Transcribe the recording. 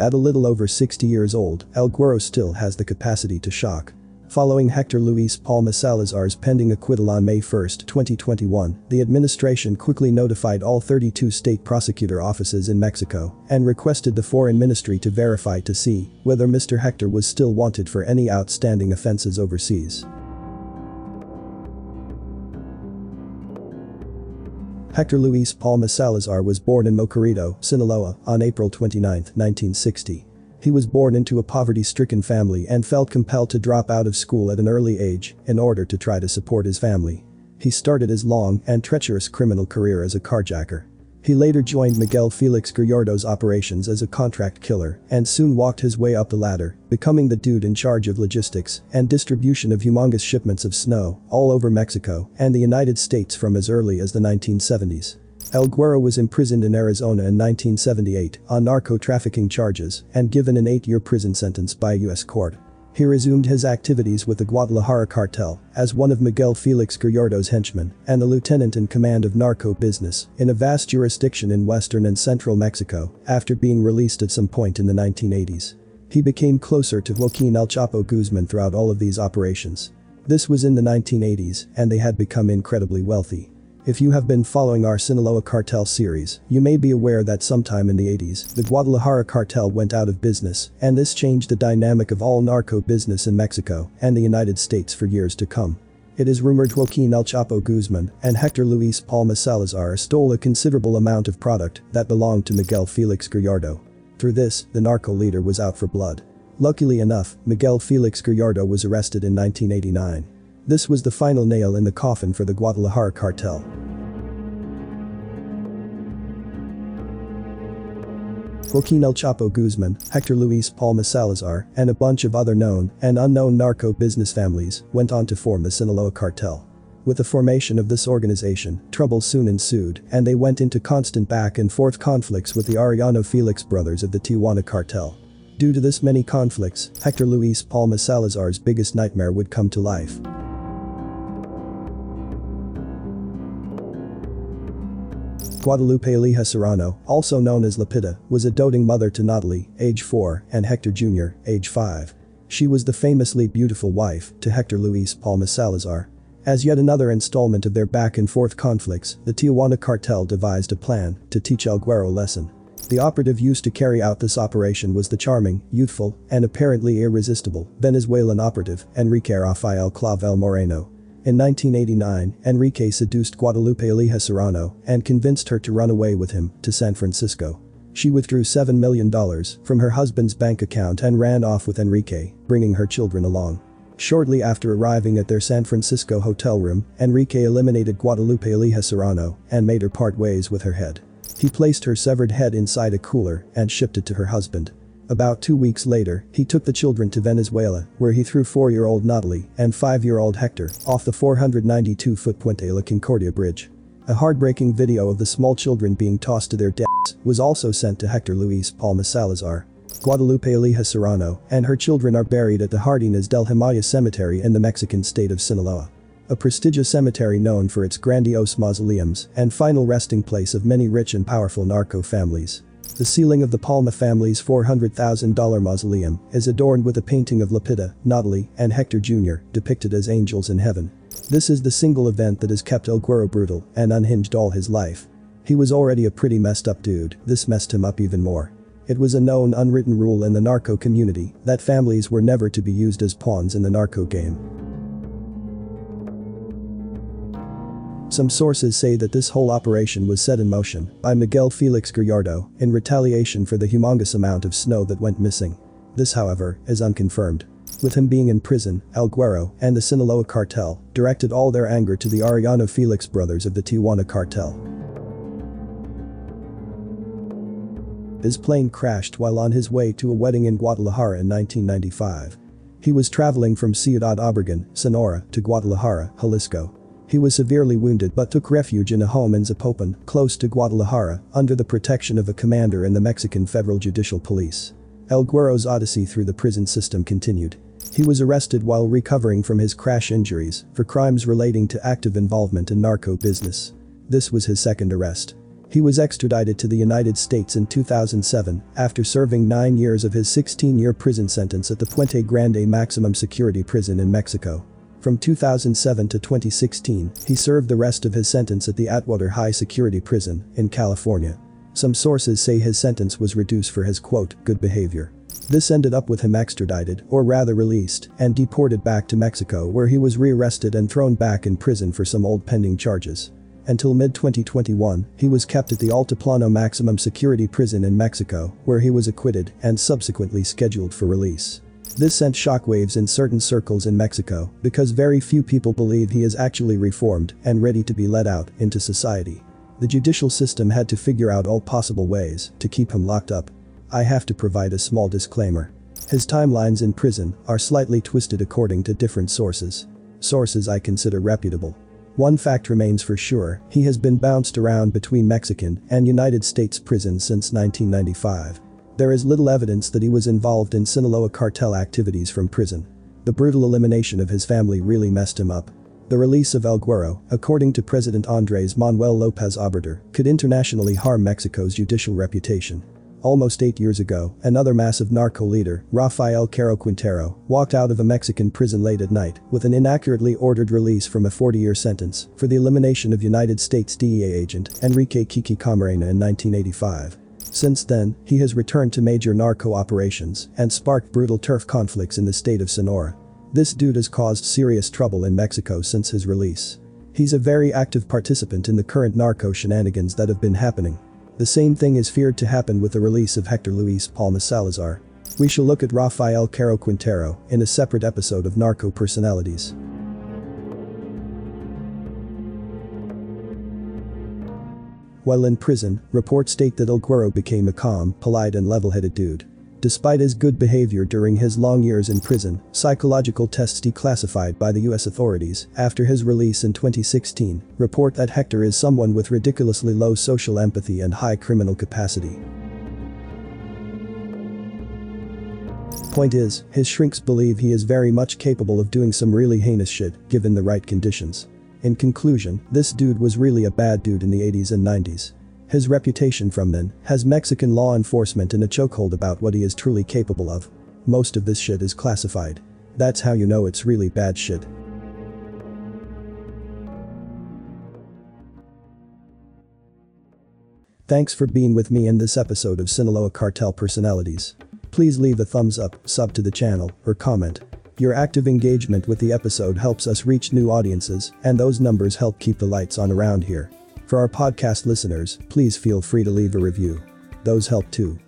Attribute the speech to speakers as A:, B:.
A: At a little over 60 years old, El Guero still has the capacity to shock. Following Hector Luis Palma Salazar's pending acquittal on May 1, 2021, the administration quickly notified all 32 state prosecutor offices in Mexico and requested the foreign ministry to verify to see whether Mr. Hector was still wanted for any outstanding offenses overseas. Hector Luis Palma Salazar was born in Mocorito, Sinaloa, on April 29, 1960. He was born into a poverty-stricken family and felt compelled to drop out of school at an early age in order to try to support his family. He started his long and treacherous criminal career as a carjacker. He later joined Miguel Felix Gallardo's operations as a contract killer and soon walked his way up the ladder, becoming the dude in charge of logistics and distribution of humongous shipments of snow all over Mexico and the United States from as early as the 1970s. El Guero was imprisoned in Arizona in 1978 on narco-trafficking charges and given an eight-year prison sentence by a U.S. court. He resumed his activities with the Guadalajara cartel as one of Miguel Felix Gallardo's henchmen and a lieutenant in command of narco business in a vast jurisdiction in western and central Mexico after being released at some point in the 1980s. He became closer to Joaquin El Chapo Guzman throughout all of these operations. This was in the 1980s and they had become incredibly wealthy. If you have been following our Sinaloa cartel series, you may be aware that sometime in the 80s, the Guadalajara cartel went out of business, and this changed the dynamic of all narco business in Mexico and the United States for years to come. It is rumored Joaquin El Chapo Guzman and Hector Luis Palma Salazar stole a considerable amount of product that belonged to Miguel Felix Gallardo. Through this, the narco leader was out for blood. Luckily enough, Miguel Felix Gallardo was arrested in 1989. This was the final nail in the coffin for the Guadalajara cartel. Joaquin El Chapo Guzman, Hector Luis Palma Salazar, and a bunch of other known and unknown narco business families went on to form the Sinaloa cartel. With the formation of this organization, trouble soon ensued and they went into constant back and forth conflicts with the Arellano Felix brothers of the Tijuana cartel. Due to this many conflicts, Hector Luis Palma Salazar's biggest nightmare would come to life. Guadalupe Elija Serrano, also known as Lupita, was a doting mother to Natalie, age 4, and Hector Jr., age 5. She was the famously beautiful wife to Hector Luis Palma Salazar. As yet another installment of their back and forth conflicts, the Tijuana cartel devised a plan to teach El Guero a lesson. The operative used to carry out this operation was the charming, youthful, and apparently irresistible Venezuelan operative Enrique Rafael Clavel Moreno. In 1989, Enrique seduced Guadalupe Elija Serrano and convinced her to run away with him to San Francisco. She withdrew $7 million from her husband's bank account and ran off with Enrique, bringing her children along. Shortly after arriving at their San Francisco hotel room, Enrique eliminated Guadalupe Elija Serrano and made her part ways with her head. He placed her severed head inside a cooler and shipped it to her husband. About two weeks later, he took the children to Venezuela, where he threw four-year-old Natalie and five-year-old Hector off the 492-foot Puente La Concordia bridge. A heartbreaking video of the small children being tossed to their deaths was also sent to Hector Luis Palma Salazar. Guadalupe Elija Serrano and her children are buried at the Jardines del Humaya Cemetery in the Mexican state of Sinaloa. A prestigious cemetery known for its grandiose mausoleums and final resting place of many rich and powerful narco families. The ceiling of the Palma family's $400,000 mausoleum is adorned with a painting of Lupita, Natalie, and Hector Jr. depicted as angels in heaven. This is the single event that has kept El Guero brutal and unhinged all his life. He was already a pretty messed up dude, this messed him up even more. It was a known unwritten rule in the narco community that families were never to be used as pawns in the narco game. Some sources say that this whole operation was set in motion by Miguel Felix Gallardo in retaliation for the humongous amount of snow that went missing. This however, is unconfirmed. With him being in prison, El Guero and the Sinaloa cartel directed all their anger to the Arellano Felix brothers of the Tijuana cartel. His plane crashed while on his way to a wedding in Guadalajara in 1995. He was traveling from Ciudad Obregón, Sonora, to Guadalajara, Jalisco, he was severely wounded but took refuge in a home in Zapopan, close to Guadalajara, under the protection of a commander in the Mexican Federal Judicial Police. El Guero's odyssey through the prison system continued. He was arrested while recovering from his crash injuries for crimes relating to active involvement in narco business. This was his second arrest. He was extradited to the United States in 2007 after serving nine years of his 16-year prison sentence at the Puente Grande Maximum Security Prison in Mexico. From 2007 to 2016, he served the rest of his sentence at the Atwater High Security Prison in California. Some sources say his sentence was reduced for his quote, good behavior. This ended up with him extradited, or rather released, and deported back to Mexico where he was rearrested and thrown back in prison for some old pending charges. Until mid-2021, he was kept at the Altiplano Maximum Security Prison in Mexico, where he was acquitted and subsequently scheduled for release. This sent shockwaves in certain circles in Mexico because very few people believe he is actually reformed and ready to be let out into society. The judicial system had to figure out all possible ways to keep him locked up. I have to provide a small disclaimer. His timelines in prison are slightly twisted according to different sources. Sources I consider reputable. One fact remains for sure, he has been bounced around between Mexican and United States prisons since 1995. There is little evidence that he was involved in Sinaloa cartel activities from prison. The brutal elimination of his family really messed him up. The release of El Guero, according to President Andres Manuel Lopez Obrador, could internationally harm Mexico's judicial reputation. Almost eight years ago, another massive narco leader, Rafael Caro Quintero, walked out of a Mexican prison late at night with an inaccurately ordered release from a 40-year sentence for the elimination of United States DEA agent Enrique Kiki Camarena in 1985. Since then, he has returned to major narco operations and sparked brutal turf conflicts in the state of Sonora. This dude has caused serious trouble in Mexico since his release. He's a very active participant in the current narco shenanigans that have been happening. The same thing is feared to happen with the release of Hector Luis Palma Salazar. We shall look at Rafael Caro Quintero in a separate episode of Narco Personalities. While in prison, reports state that El Guero became a calm, polite and level-headed dude. Despite his good behavior during his long years in prison, psychological tests declassified by the US authorities after his release in 2016 report that Hector is someone with ridiculously low social empathy and high criminal capacity. Point is, his shrinks believe he is very much capable of doing some really heinous shit given the right conditions. In conclusion, this dude was really a bad dude in the 80s and 90s. His reputation from then has Mexican law enforcement in a chokehold about what he is truly capable of. Most of this shit is classified. That's how you know it's really bad shit. Thanks for being with me in this episode of Sinaloa Cartel Personalities. Please leave a thumbs up, sub to the channel, or comment. Your active engagement with the episode helps us reach new audiences, and those numbers help keep the lights on around here. For our podcast listeners, please feel free to leave a review. Those help too.